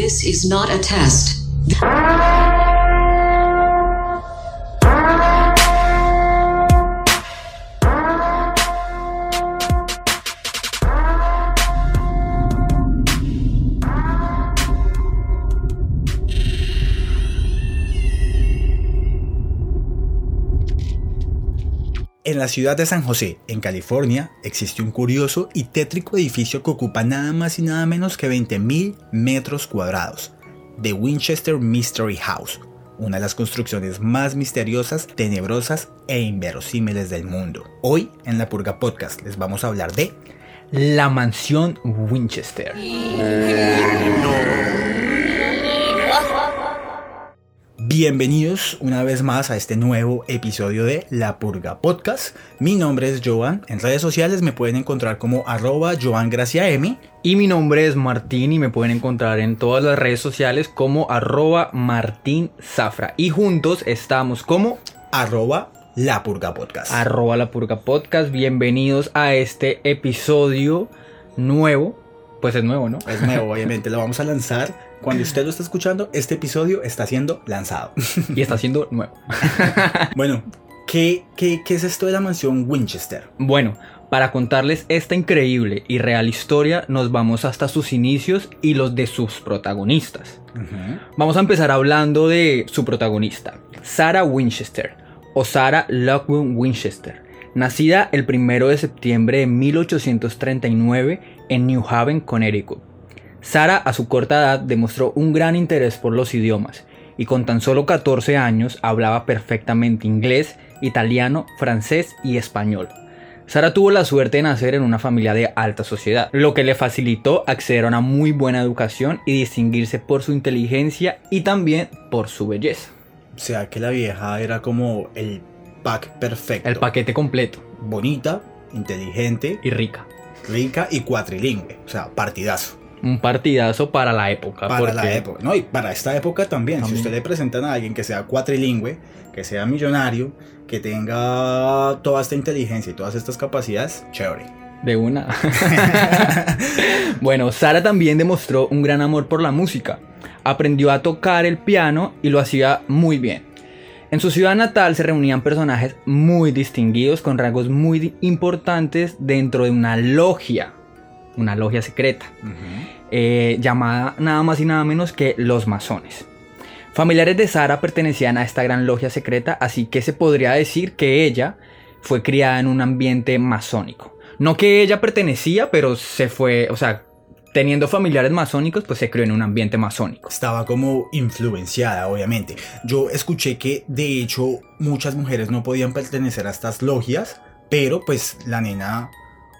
This is not a test. La ciudad de San José, en California, existe un curioso y tétrico edificio que ocupa nada más y nada menos que 20.000 metros cuadrados, The Winchester Mystery House, una de las construcciones más misteriosas, tenebrosas e inverosímiles del mundo. Hoy, en la Purga Podcast, les vamos a hablar de La mansión Winchester. Bienvenidos una vez más a este nuevo episodio de La Purga Podcast. Mi nombre es Joan. En redes sociales me pueden encontrar como arroba joangraciaemi. Y mi nombre es Martín y me pueden encontrar en todas las redes sociales como arroba Martín Zafra. Y juntos estamos como arroba La Purga Podcast. arroba La Purga Podcast. Bienvenidos a este episodio nuevo. Pues es nuevo, ¿no? Es nuevo, obviamente. Lo vamos a lanzar. Cuando usted lo está escuchando, este episodio está siendo lanzado. Y está siendo nuevo. Bueno, ¿qué, qué, qué es esto de la mansión Winchester? Bueno, para contarles esta increíble y real historia, nos vamos hasta sus inicios y los de sus protagonistas. Vamos a empezar hablando de su protagonista, Sarah Winchester, o Sarah Lockwood Winchester, nacida el 1 de septiembre de 1839 en New Haven, Connecticut. Sarah a su corta edad demostró un gran interés por los idiomas y con tan solo 14 años hablaba perfectamente inglés, italiano, francés y español. Sara tuvo la suerte de nacer en una familia de alta sociedad, lo que le facilitó acceder a una muy buena educación y distinguirse por su inteligencia y también por su belleza. O sea que la vieja era como el pack perfecto. El paquete completo Bonita, inteligente, y rica. rica y cuatrilingüe. O sea, partidazo. Un partidazo para la época. Para la época. No, y para esta época también. También. Si usted le presentan a alguien que sea cuatrilingüe, que sea millonario, que tenga toda esta inteligencia y todas estas capacidades, chévere. De una. bueno, Sara también demostró un gran amor por la música. Aprendió a tocar el piano y lo hacía muy bien. En su ciudad natal se reunían personajes muy distinguidos con rasgos muy importantes dentro de una logia, una logia secreta, eh, llamada nada más y nada menos que los masones. Familiares de Sara pertenecían a esta gran logia secreta, así que se podría decir que ella fue criada en un ambiente masónico. No que ella pertenecía, pero se fue, o sea, teniendo familiares masónicos, pues se crió en un ambiente masónico. Estaba como influenciada, obviamente. Yo escuché que de hecho muchas mujeres no podían pertenecer a estas logias, pero pues la nena,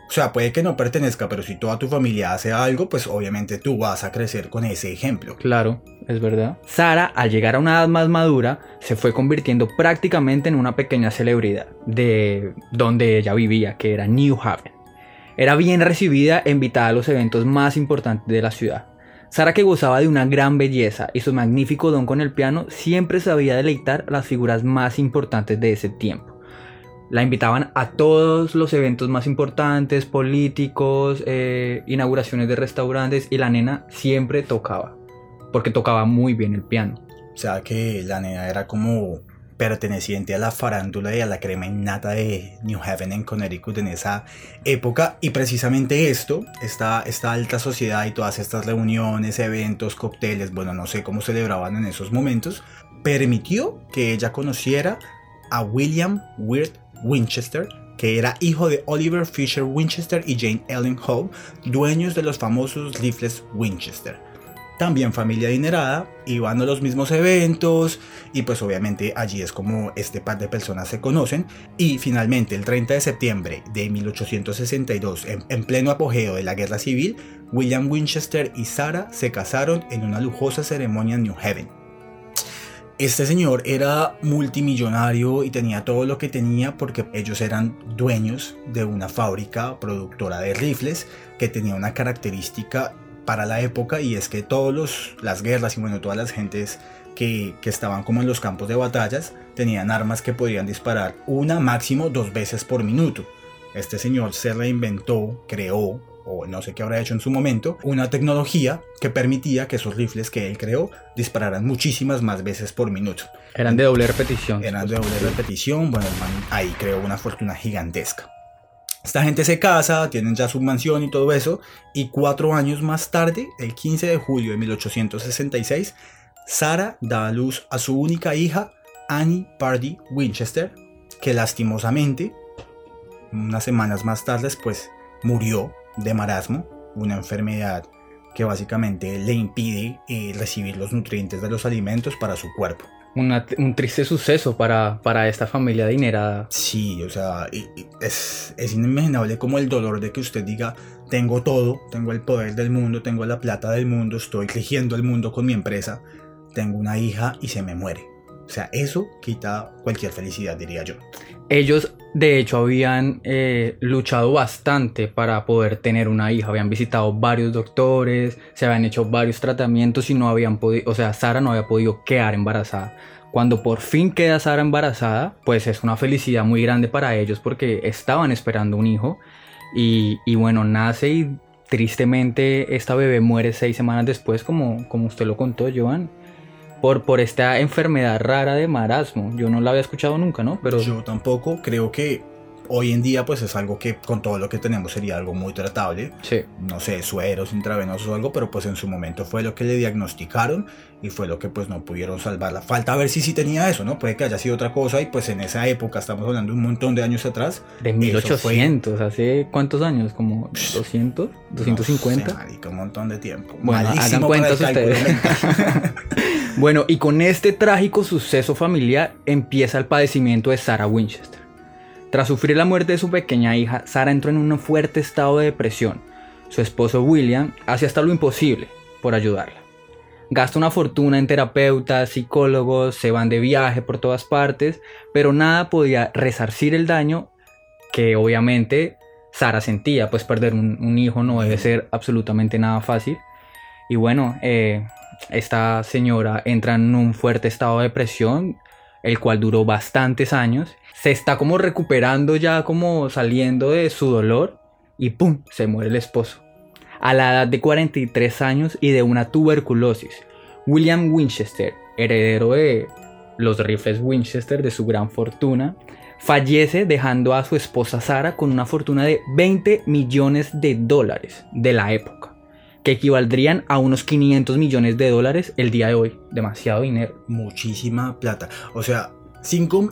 o sea, puede que no pertenezca, pero si toda tu familia hace algo, pues obviamente tú vas a crecer con ese ejemplo. Claro, es verdad. Sara, al llegar a una edad más madura, se fue convirtiendo prácticamente en una pequeña celebridad de donde ella vivía, que era New Haven. Era bien recibida e invitada a los eventos más importantes de la ciudad. Sara, que gozaba de una gran belleza y su magnífico don con el piano, siempre sabía deleitar a las figuras más importantes de ese tiempo. La invitaban a todos los eventos más importantes, políticos, eh, inauguraciones de restaurantes y la nena siempre tocaba porque tocaba muy bien el piano. O sea que la nena era como perteneciente a la farándula y a la crema innata de New Haven en Connecticut en esa época. Y precisamente esto, esta, esta alta sociedad y todas estas reuniones, eventos, cócteles, bueno, no sé cómo celebraban en esos momentos, permitió que ella conociera a William Wirt Winchester, que era hijo de Oliver Fisher Winchester y Jane Ellen Howe, dueños de los famosos rifles Winchester también familia adinerada, iban a los mismos eventos y pues obviamente allí es como este par de personas se conocen y finalmente el 30 de septiembre de 1862 en, en pleno apogeo de la guerra civil William Winchester y Sarah se casaron en una lujosa ceremonia en New Haven. Este señor era multimillonario y tenía todo lo que tenía porque ellos eran dueños de una fábrica productora de rifles que tenía una característica para la época y es que todas las guerras y bueno, todas las gentes que, que, estaban como en los campos de batallas tenían armas que podían disparar una máximo dos veces por minuto. Este señor se reinventó, creó o no sé qué habrá hecho en su momento, una tecnología que permitía que esos rifles que él creó dispararan muchísimas más veces por minuto. Eran de doble repetición. Eran de doble repetición, bueno, el man ahí creó una fortuna gigantesca. Esta gente se casa, tienen ya su mansión y todo eso, y cuatro años más tarde, el 15 de julio de 1866, Sara da a luz a su única hija, Annie Pardy Winchester, que lastimosamente, unas semanas más tarde, pues murió de marasmo, una enfermedad que básicamente le impide eh, recibir los nutrientes de los alimentos para su cuerpo. un triste suceso para, para esta familia adinerada. Sí, o sea, es, es inimaginable como el dolor de que usted diga, tengo todo, tengo el poder del mundo, tengo la plata del mundo, estoy rigiendo el mundo con mi empresa, tengo una hija y se me muere. O sea, eso quita cualquier felicidad, diría yo. Ellos, de hecho, habían eh, luchado bastante para poder tener una hija. Habían visitado varios doctores, se habían hecho varios tratamientos y no habían podido, o sea, Sara no había podido quedar embarazada. Cuando por fin queda Sara embarazada, pues es una felicidad muy grande para ellos porque estaban esperando un hijo. Y, bueno, nace y tristemente esta bebé muere seis semanas después, como, como usted lo contó, Joan por, por esta enfermedad rara de marasmo. Yo no la había escuchado nunca, ¿no? Pero yo tampoco creo que hoy en día pues es algo que con todo lo que tenemos sería algo muy tratable. Sí. No sé, sueros intravenosos o algo, pero pues en su momento fue lo que le diagnosticaron y fue lo que pues no pudieron salvarla. Falta ver si sí tenía eso, ¿no? Puede que haya sido otra cosa y pues en esa época, estamos hablando de un montón de años atrás. De 1800, ¿hace cuántos años? ¿Como 200? ¿250? No un montón de tiempo. Bueno, hagan cuentas ustedes. bueno, y con este trágico suceso familiar empieza el padecimiento de Sarah Winchester. Tras sufrir la muerte de su pequeña hija, Sara entró en un fuerte estado de depresión. Su esposo William hace hasta lo imposible por ayudarla. Gasta una fortuna en terapeutas, psicólogos, se van de viaje por todas partes, pero nada podía resarcir el daño que obviamente Sara sentía, pues perder un, hijo no debe ser absolutamente nada fácil. Y bueno, eh, esta señora entra en un fuerte estado de depresión, el cual duró bastantes años se está como recuperando ya como saliendo de su dolor y ¡pum! se muere el esposo. A la edad de 43 años y de una tuberculosis, William Winchester, heredero de los rifles Winchester de su gran fortuna, fallece dejando a su esposa Sara con una fortuna de 20 millones de dólares de la época, que equivaldrían a unos 500 millones de dólares el día de hoy. Demasiado dinero. Muchísima plata. O sea,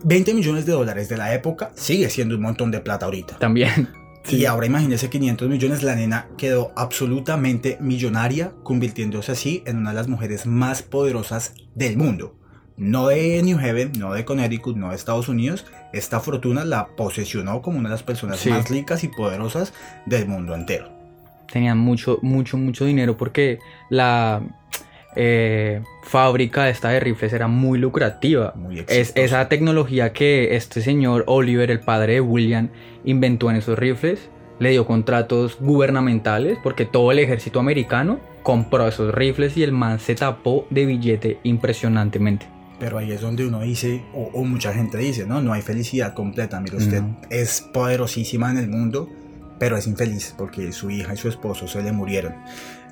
20 millones de dólares de la época sigue siendo un montón de plata ahorita. También. Y ahora imagínese 500 millones, la nena quedó absolutamente millonaria, convirtiéndose así en una de las mujeres más poderosas del mundo. No de New Haven, no de Connecticut, no de Estados Unidos. Esta fortuna la posesionó como una de las personas más ricas y poderosas del mundo entero. Tenían mucho, mucho, mucho dinero porque la eh, fábrica esta de rifles era muy lucrativa. es esa tecnología que este señor Oliver, el padre de William, inventó en esos rifles, le dio contratos gubernamentales porque todo el ejército americano compró esos rifles y el man se tapó de billete impresionantemente. Pero ahí es donde uno dice, o, mucha gente dice, no, no hay felicidad completa. Mire, usted es poderosísima en el mundo, pero es infeliz porque su hija y su esposo se le murieron.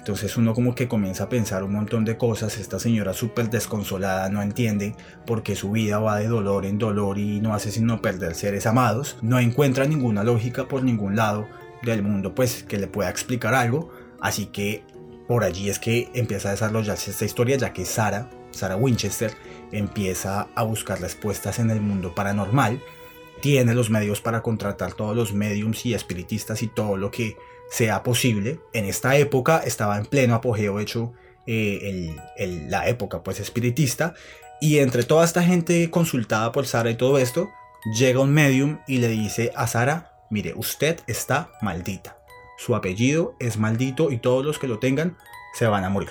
Entonces uno como que comienza a pensar un montón de cosas, esta señora súper desconsolada no entiende por qué su vida va de dolor en dolor y no hace sino perder seres amados, no encuentra ninguna lógica por ningún lado del mundo pues que le pueda explicar algo, así que por allí es que empieza a desarrollarse esta historia ya que Sara, Sara Winchester, empieza a buscar respuestas en el mundo paranormal, tiene los medios para contratar todos los mediums y espiritistas y todo lo que sea posible. En esta época estaba en pleno apogeo hecho eh, la época pues espiritista y entre toda esta gente consultada por Sara y todo esto, llega un medium y le dice a Sara, mire, usted está maldita. Su apellido es maldito y todos los que lo tengan se van a morir.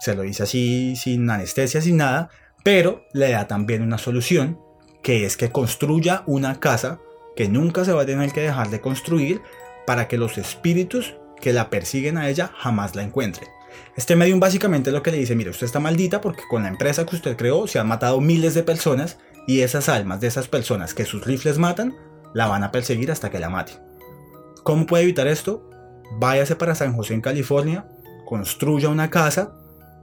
Se lo dice así sin anestesia, sin nada, pero le da también una solución, que es que construya una casa que nunca se va a tener que dejar de construir para que los espíritus que la persiguen a ella jamás la encuentren. Este medium básicamente lo que le dice, mire, usted está maldita porque con la empresa que usted creó se han matado miles de personas y esas almas de esas personas que sus rifles matan, la van a perseguir hasta que la mate. ¿Cómo puede evitar esto? váyase para San José en California, construya una casa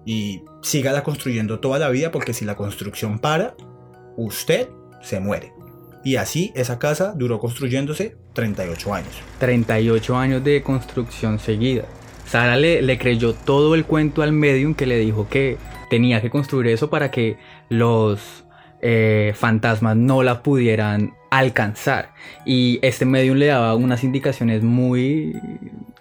y sígala construyendo toda la vida porque si la construcción para, usted se muere. Y así esa casa duró construyéndose 38 años. 38 años de construcción seguida. Sara le, le creyó todo el cuento al medium que le dijo que tenía que construir eso para que los eh, fantasmas no la pudieran alcanzar. Y este medium le daba unas indicaciones muy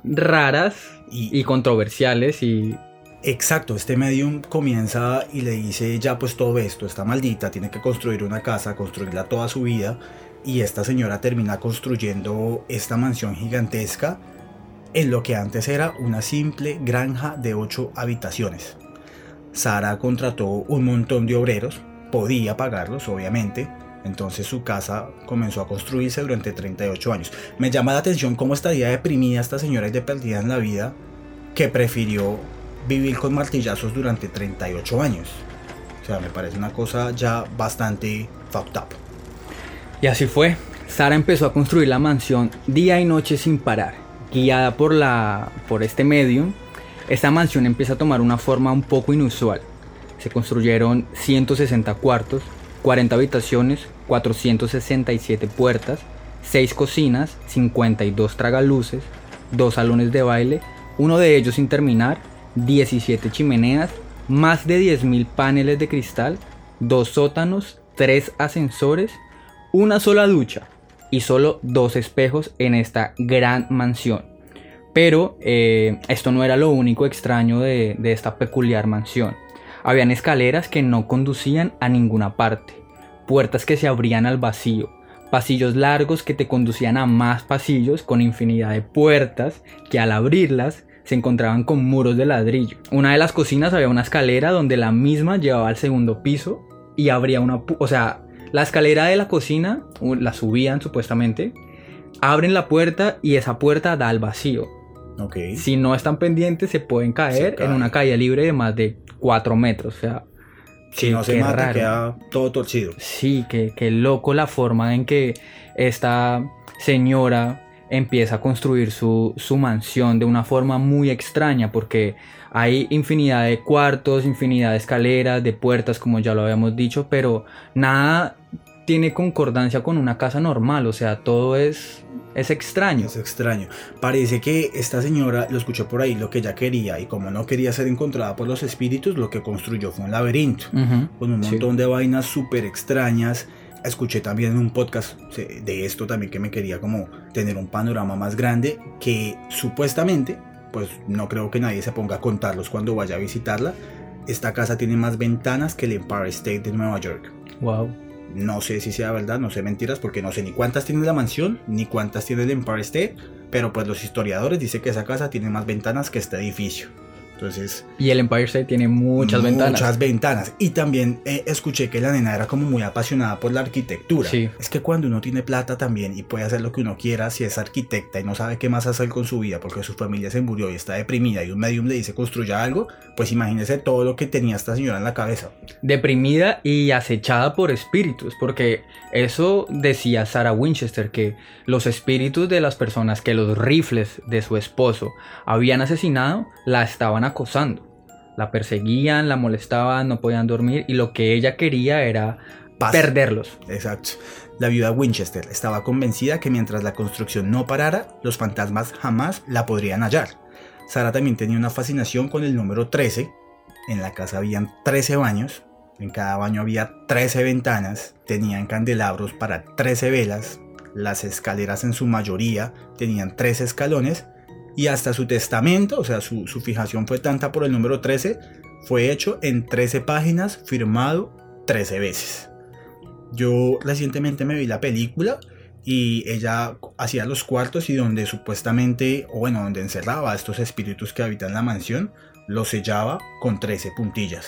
raras y, controversiales y... Exacto, este medium comienza y le dice ya pues todo esto está maldita, tiene que construir una casa, construirla toda su vida y esta señora termina construyendo esta mansión gigantesca en lo que antes era una simple granja de 8 habitaciones. Sara contrató un montón de obreros, podía pagarlos obviamente, entonces su casa comenzó a construirse durante 38 años. Me llama la atención cómo estaría deprimida esta señora y de perdida en la vida que prefirió vivir con martillazos durante 38 años. O sea, me parece una cosa ya bastante fucked up. Y así fue. Sara empezó a construir la mansión día y noche sin parar. Guiada por, la, por este medium, esta mansión empieza a tomar una forma un poco inusual. Se construyeron 160 cuartos, 40 habitaciones, 467 puertas, 6 cocinas, 52 tragaluces, 2 salones de baile, uno de ellos sin terminar, 17 chimeneas, más de 10.000 paneles de cristal, 2 sótanos, 3 ascensores, una sola ducha y solo 2 espejos en esta gran mansión. Pero eh, esto no era lo único extraño de, de esta peculiar mansión. Habían escaleras que no conducían a ninguna parte, puertas que se abrían al vacío, pasillos largos que te conducían a más pasillos con infinidad de puertas que al abrirlas se encontraban con muros de ladrillo. Una de las cocinas había una escalera donde la misma llevaba al segundo piso y abría una... O sea, la escalera de la cocina la subían supuestamente, abren la puerta y esa puerta da al vacío. Okay. Si no están pendientes se pueden caer en una calle libre de más de 4 metros. O sea, si no se mata, queda todo torcido. Sí, que, loco la forma en que esta señora empieza a construir su, su, mansión de una forma muy extraña porque hay infinidad de cuartos, infinidad de escaleras, de puertas como ya lo habíamos dicho, pero nada tiene concordancia con una casa normal, o sea, todo es es extraño. Es extraño. Parece que esta señora lo escuchó por ahí lo que ella quería y como no quería ser encontrada por los espíritus, lo que construyó fue un laberinto con un montón de vainas súper extrañas. Escuché también en un podcast de esto también que me quería como tener un panorama más grande que supuestamente, pues no creo que nadie se ponga a contarlos cuando vaya a visitarla. Esta casa tiene más ventanas que el Empire State de Nueva York. Wow. No sé si sea verdad, no sé mentiras, porque no sé ni cuántas tiene la mansión, ni cuántas tiene el Empire State, pero pues los historiadores dicen que esa casa tiene más ventanas que este edificio. Entonces, y el Empire State tiene muchas, ventanas. Muchas ventanas. Y también eh, escuché que la nena era como muy apasionada por la arquitectura. Sí. Es que cuando uno tiene plata también y puede hacer lo que uno quiera, si es arquitecta y no sabe qué más hacer con su vida porque su familia se murió y está deprimida y un medium le dice construya algo, pues imagínese todo lo que tenía esta señora en la cabeza. Deprimida y acechada por espíritus, porque eso decía Sarah Winchester, que los espíritus de las personas que los rifles de su esposo habían asesinado la estaban acosando. La perseguían, la molestaban, no podían dormir y lo que ella quería era perderlos. Exacto. La viuda Winchester estaba convencida que mientras la construcción no parara, los fantasmas jamás la podrían hallar. Sara también tenía una fascinación con el número 13. En la casa habían 13 baños. En cada baño había 13 ventanas. Tenían candelabros para 13 velas. Las escaleras en su mayoría tenían 13 escalones y hasta su testamento, o sea, su, fijación fue tanta por el número 13, fue hecho en 13 páginas, firmado 13 veces. Yo recientemente me vi la película y ella hacía los cuartos y donde supuestamente, o bueno, donde encerraba a estos espíritus que habitan la mansión, los sellaba con 13 puntillas.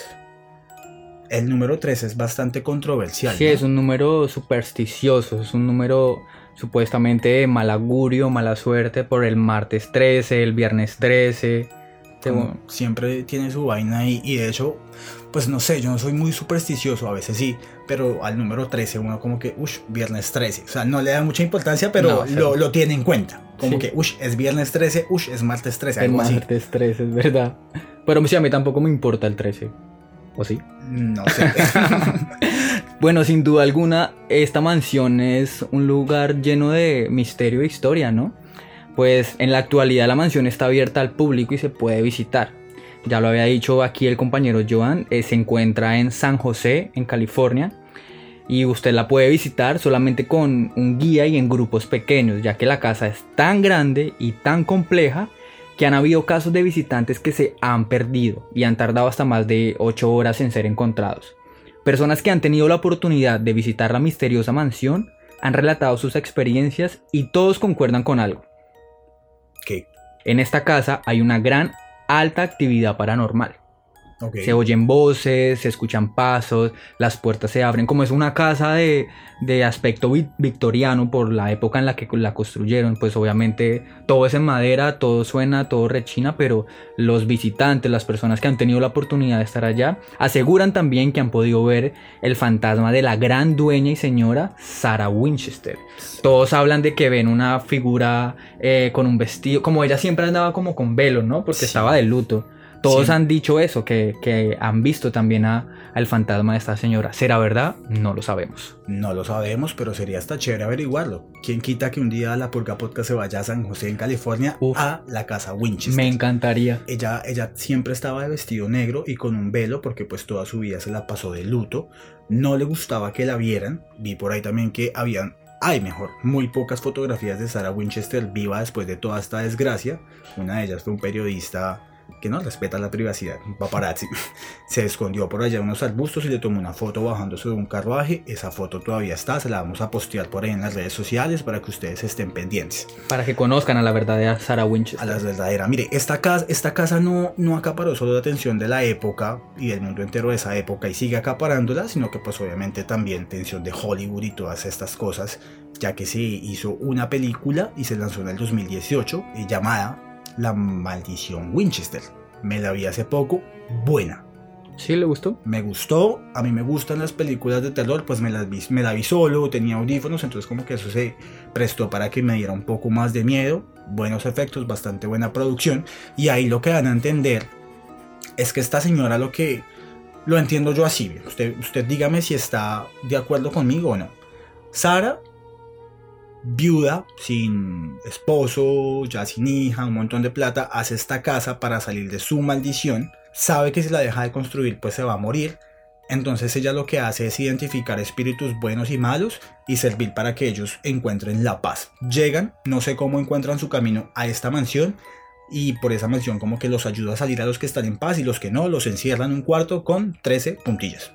El número 13 es bastante controversial. Sí, es un número supersticioso, es un número supuestamente mal augurio, mala suerte por el martes 13, el viernes 13. siempre tiene su vaina y, y de hecho, pues no sé, yo no soy muy supersticioso, a veces sí, pero al número 13 uno como que, uff, viernes 13, o sea, no le da mucha importancia, pero lo, lo, tiene en cuenta. Como Sí. que, ush, es viernes 13, ush, es martes 13, El algo martes 13, es verdad. Pero sí, a mí tampoco me importa el 13. ¿O sí? No sé. Bueno, sin duda alguna, esta mansión es un lugar lleno de misterio e historia, ¿no? Pues en la actualidad la mansión está abierta al público y se puede visitar. Ya lo había dicho aquí el compañero Joan, eh, se encuentra en San José, en California, y usted la puede visitar solamente con un guía y en grupos pequeños, ya que la casa es tan grande y tan compleja que han habido casos de visitantes que se han perdido y han tardado hasta más de 8 horas en ser encontrados. Personas que han tenido la oportunidad de visitar la misteriosa mansión han relatado sus experiencias y todos concuerdan con algo. ¿Qué? En esta casa hay una gran alta actividad paranormal. Se oyen voces, se escuchan pasos, las puertas se abren, como es una casa de, de aspecto vi- victoriano por la época en la que la construyeron, pues obviamente todo es en madera, todo suena, todo rechina, pero los visitantes, las personas que han tenido la oportunidad de estar allá, aseguran también que han podido ver el fantasma de la gran dueña y señora Sarah Winchester. Todos hablan de que ven una figura eh, con un vestido, como ella siempre andaba como con velo, ¿no? Porque Sí. estaba de luto. Todos Sí. han dicho eso, que, que han visto también a, al fantasma de esta señora. ¿Será verdad? No lo sabemos. No lo sabemos, pero sería hasta chévere averiguarlo. ¿Quién quita que un día la Purga Podcast se vaya a San José, en California, Uf. a la casa Winchester? Me encantaría. ella, ella siempre estaba de vestido negro y con un velo porque pues toda su vida se la pasó de luto. No le gustaba que la vieran. Vi por ahí también que habían, hay mejor, muy pocas fotografías de Sarah Winchester viva después de toda esta desgracia. Una de ellas fue un periodista que no respeta la privacidad, un paparazzi. Se escondió por allá en unos arbustos y le tomó una foto bajándose de un carruaje. Esa foto todavía está, se la vamos a postear por ahí en las redes sociales para que ustedes estén pendientes Para que conozcan a la verdadera Sarah a Winchester. las verdaderas. Mire, esta casa, esta casa no, no acaparó solo la atención de la época y del mundo entero de esa época y sigue acaparándola, sino que pues obviamente también atención de Hollywood y todas estas cosas, ya que se hizo una película y se lanzó en el 2018 eh, llamada La Maldición Winchester. Me la vi hace poco, buena. ¿Sí le gustó? Me gustó, a mí me gustan las películas de terror, pues me las vi, me la vi solo, tenía audífonos, entonces como que eso se prestó para que me diera un poco más de miedo, buenos efectos, bastante buena producción, y ahí lo que dan a entender es que esta señora lo que lo entiendo yo así, usted, usted dígame si está de acuerdo conmigo o no. Sara, viuda, sin esposo, ya sin hija, un montón de plata, hace esta casa para salir de su maldición. Sabe que si la deja de construir, pues se va a morir. Entonces ella lo que hace es identificar espíritus buenos y malos y servir para que ellos encuentren la paz. Llegan, no sé cómo encuentran su camino a esta mansión y por esa mansión como que los ayuda a salir a los que están en paz y los que no los encierran en un cuarto con 13 puntillas.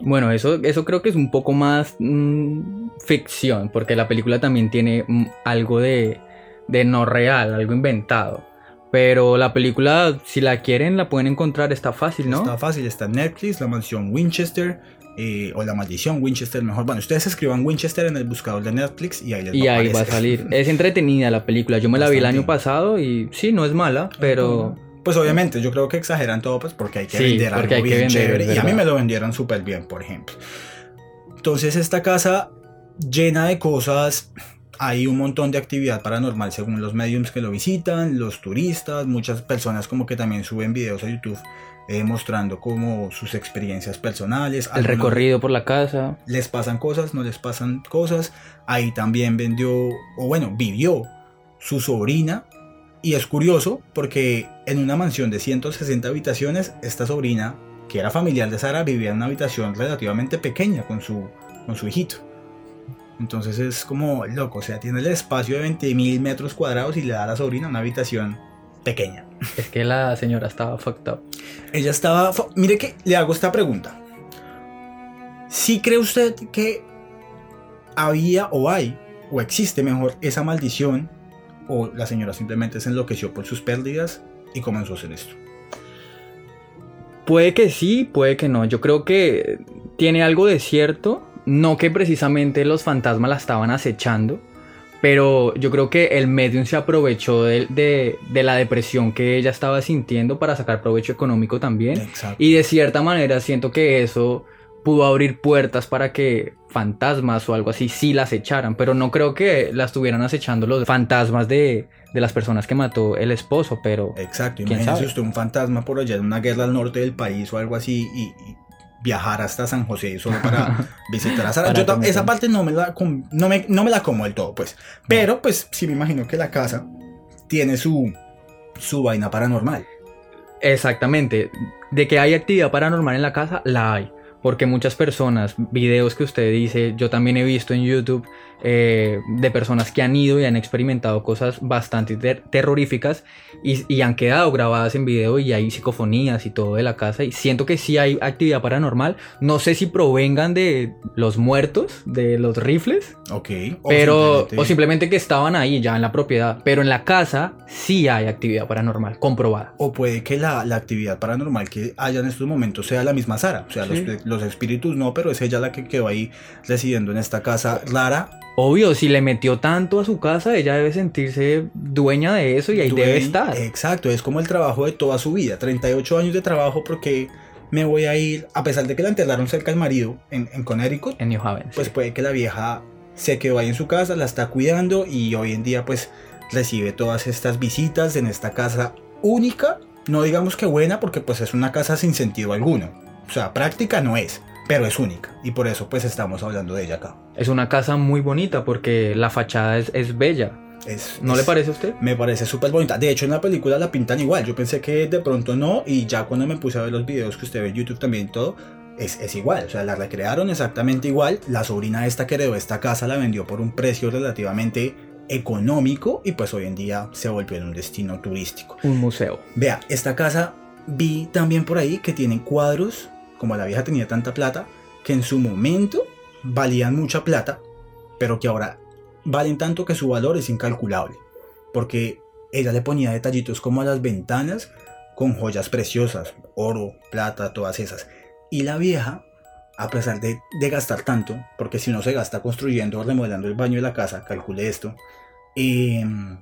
Bueno, eso, eso creo que es un poco más mm, ficción, porque la película también tiene mm, algo de, de no real, algo inventado. Pero la película, si la quieren, la pueden encontrar, está fácil, ¿no? Está fácil, está en Netflix, la mansión Winchester eh, o la maldición Winchester mejor. Bueno, ustedes escriban Winchester en el buscador de Netflix y ahí les Y va a ahí va a salir. Es entretenida la película. Yo me la vi el año pasado y sí, no es mala, pero Pues obviamente, yo creo que exageran todo pues porque hay que Sí, vender algo bien vender, chévere. Y a mí me lo vendieron súper bien, por ejemplo. Entonces esta casa llena de cosas, hay un montón de actividad paranormal según los mediums que lo visitan, los turistas, muchas personas como que también suben videos a YouTube eh, mostrando como sus experiencias personales. el recorrido por la casa. Les pasan cosas, no les pasan cosas. Ahí también vendió, o bueno, vivió su sobrina. Y es curioso porque en una mansión de 160 habitaciones, esta sobrina, que era familiar de Sara, vivía en una habitación relativamente pequeña con su, con su hijito. Entonces es como loco, o sea, tiene el espacio de 20.000 metros cuadrados y le da a la sobrina una habitación pequeña. Es que la señora estaba fucked up. Ella estaba... Mire que le hago esta pregunta. ¿Sí cree usted que había o hay o existe mejor esa maldición o la señora simplemente se enloqueció por sus pérdidas y comenzó a hacer esto? Puede que sí, puede que no. Yo creo que tiene algo de cierto. No que precisamente los fantasmas la estaban acechando. Pero yo creo que el medium se aprovechó de, de- de la depresión que ella estaba sintiendo para sacar provecho económico también. Exacto. Y de cierta manera siento que eso pudo abrir puertas para que fantasmas o algo así sí las echaran, pero no creo que las estuvieran acechando los fantasmas de, de las personas que mató el esposo, pero... Exacto, ¿Quién imagínese usted un fantasma por allá en una guerra al norte del país o algo así y, y viajar hasta San José solo para visitar a Sara. Yo esa parte no me, la no, me, no me la como del todo, pues. Pero pues sí me imagino que la casa tiene su, su vaina paranormal. Exactamente. De que hay actividad paranormal en la casa, la hay. Porque muchas personas, videos que usted dice, yo también he visto en YouTube eh, de personas que han ido y han experimentado cosas bastante ter- terroríficas y, y han quedado grabadas en video y hay psicofonías y todo de la casa. Y siento que sí hay actividad paranormal. No sé si provengan de los muertos, de los rifles, Ok. O pero simplemente- o simplemente que estaban ahí ya en la propiedad. Pero en la casa sí hay actividad paranormal comprobada. O puede que la, la actividad paranormal que haya en estos momentos sea la misma Sara. O sea, Sí. los, los espíritus no, pero es ella la que quedó ahí residiendo en esta casa rara. Obvio, si le metió tanto a su casa, ella debe sentirse dueña de eso y ahí debe estar. Exacto, es como el trabajo de toda su vida. 38 años de trabajo porque me voy a ir, a pesar de que la enterraron cerca del marido en, en Connecticut, En New Haven. pues sí. puede que la vieja se quedó ahí en su casa, la está cuidando y hoy en día pues recibe todas estas visitas en esta casa única. No digamos que buena porque pues es una casa sin sentido alguno. O sea, práctica no es, pero es única. Y por eso pues estamos hablando de ella acá. Es una casa muy bonita porque la fachada es, es bella. Es, ¿No es- le parece a usted? Me parece súper bonita. De hecho, en la película la pintan igual. Yo pensé que de pronto no. Y ya cuando me puse a ver los videos que usted ve en YouTube también todo, es, es igual. O sea, la recrearon exactamente igual. La sobrina esta que heredó esta casa la vendió por un precio relativamente económico. Y pues hoy en día se volvió en un destino turístico. Un museo. Vea, esta casa vi también por ahí que tienen cuadros. Como la vieja tenía tanta plata, que en su momento valían mucha plata, pero que ahora valen tanto que su valor es incalculable. Porque ella le ponía detallitos como a las ventanas con joyas preciosas, oro, plata, todas esas. Y la vieja, a pesar de, gastar tanto, porque si uno se gasta construyendo o remodelando el baño de la casa, calcule esto, em,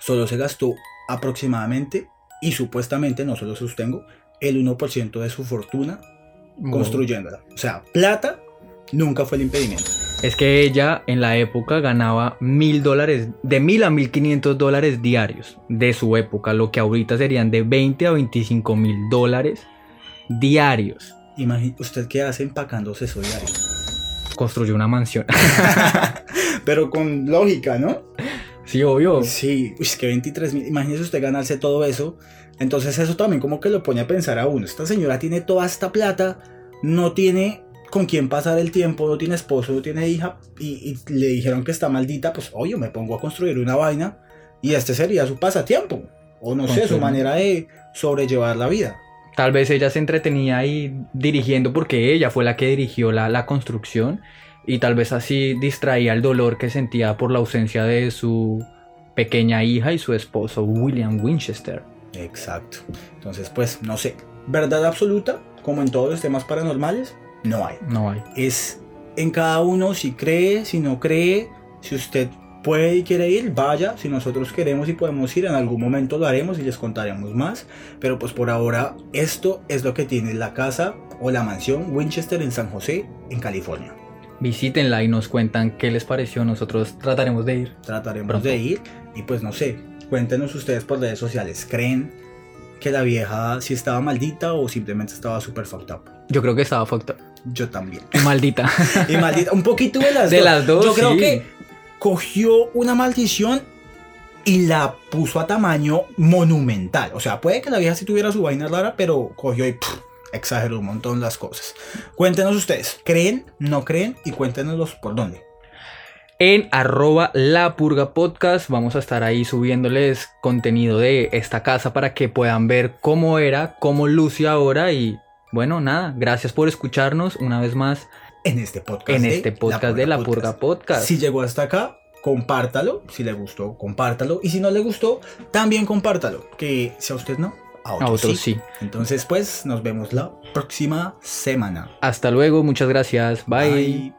solo se gastó aproximadamente y supuestamente, no se lo sostengo, el 1% de su fortuna construyéndola. O sea, plata nunca fue el impedimento. Es que ella en la época ganaba mil dólares, de mil a mil quinientos dólares diarios de su época, lo que ahorita serían de 20 a 25 mil dólares diarios. Imagine usted qué hace empacándose eso diario. Construyó una mansión. Pero con lógica, ¿no? sí, obvio. Sí, es que 23 mil. Imagínese usted ganarse todo eso. Entonces, eso también como que lo pone a pensar a uno. Esta señora tiene toda esta plata, no tiene con quién pasar el tiempo, no tiene esposo, no tiene hija. Y, y le dijeron que está maldita. Pues, oye, me pongo a construir una vaina. Y este sería su pasatiempo. O no sé, su manera de sobrellevar la vida. Tal vez ella se entretenía ahí dirigiendo porque ella fue la que dirigió la, la construcción y tal vez así distraía el dolor que sentía por la ausencia de su pequeña hija y su esposo William Winchester. Exacto. Entonces, pues, no sé. Verdad absoluta, como en todos los temas paranormales, no hay. No hay. Es en cada uno si cree, si no cree, si usted puede y quiere ir, vaya. Si nosotros queremos y podemos ir, en algún momento lo haremos y les contaremos más. Pero pues por ahora, esto es lo que tiene la casa o la mansión Winchester en San José, en California. Visítenla y nos cuentan qué les pareció. Nosotros trataremos de ir. Trataremos Pronto. de ir y pues no sé, cuéntenos ustedes por redes sociales. ¿Creen que la vieja sí estaba maldita o simplemente estaba super fucked up? Yo creo que estaba fucked up. Yo también. Maldita. Y maldita, un poquito de las De dos. las dos, Yo creo que cogió una maldición y la puso a tamaño monumental. O sea, puede que la vieja sí tuviera su vaina rara, pero cogió y pff, exageró un montón las cosas. Cuéntenos ustedes, ¿creen? ¿No creen? Y cuéntenos por dónde. En arroba la purga podcast vamos a estar ahí subiéndoles contenido de esta casa para que puedan ver cómo era, cómo luce ahora y bueno, nada, gracias por escucharnos una vez más En este podcast. en este podcast de la purga podcast. Si llegó hasta acá, compártalo. Si le gustó, compártalo. Y si no le gustó, también compártalo. Que si a usted no, a A otros, otros sí. sí. Entonces, pues, nos vemos la próxima semana. Hasta luego, muchas gracias. Bye. Bye.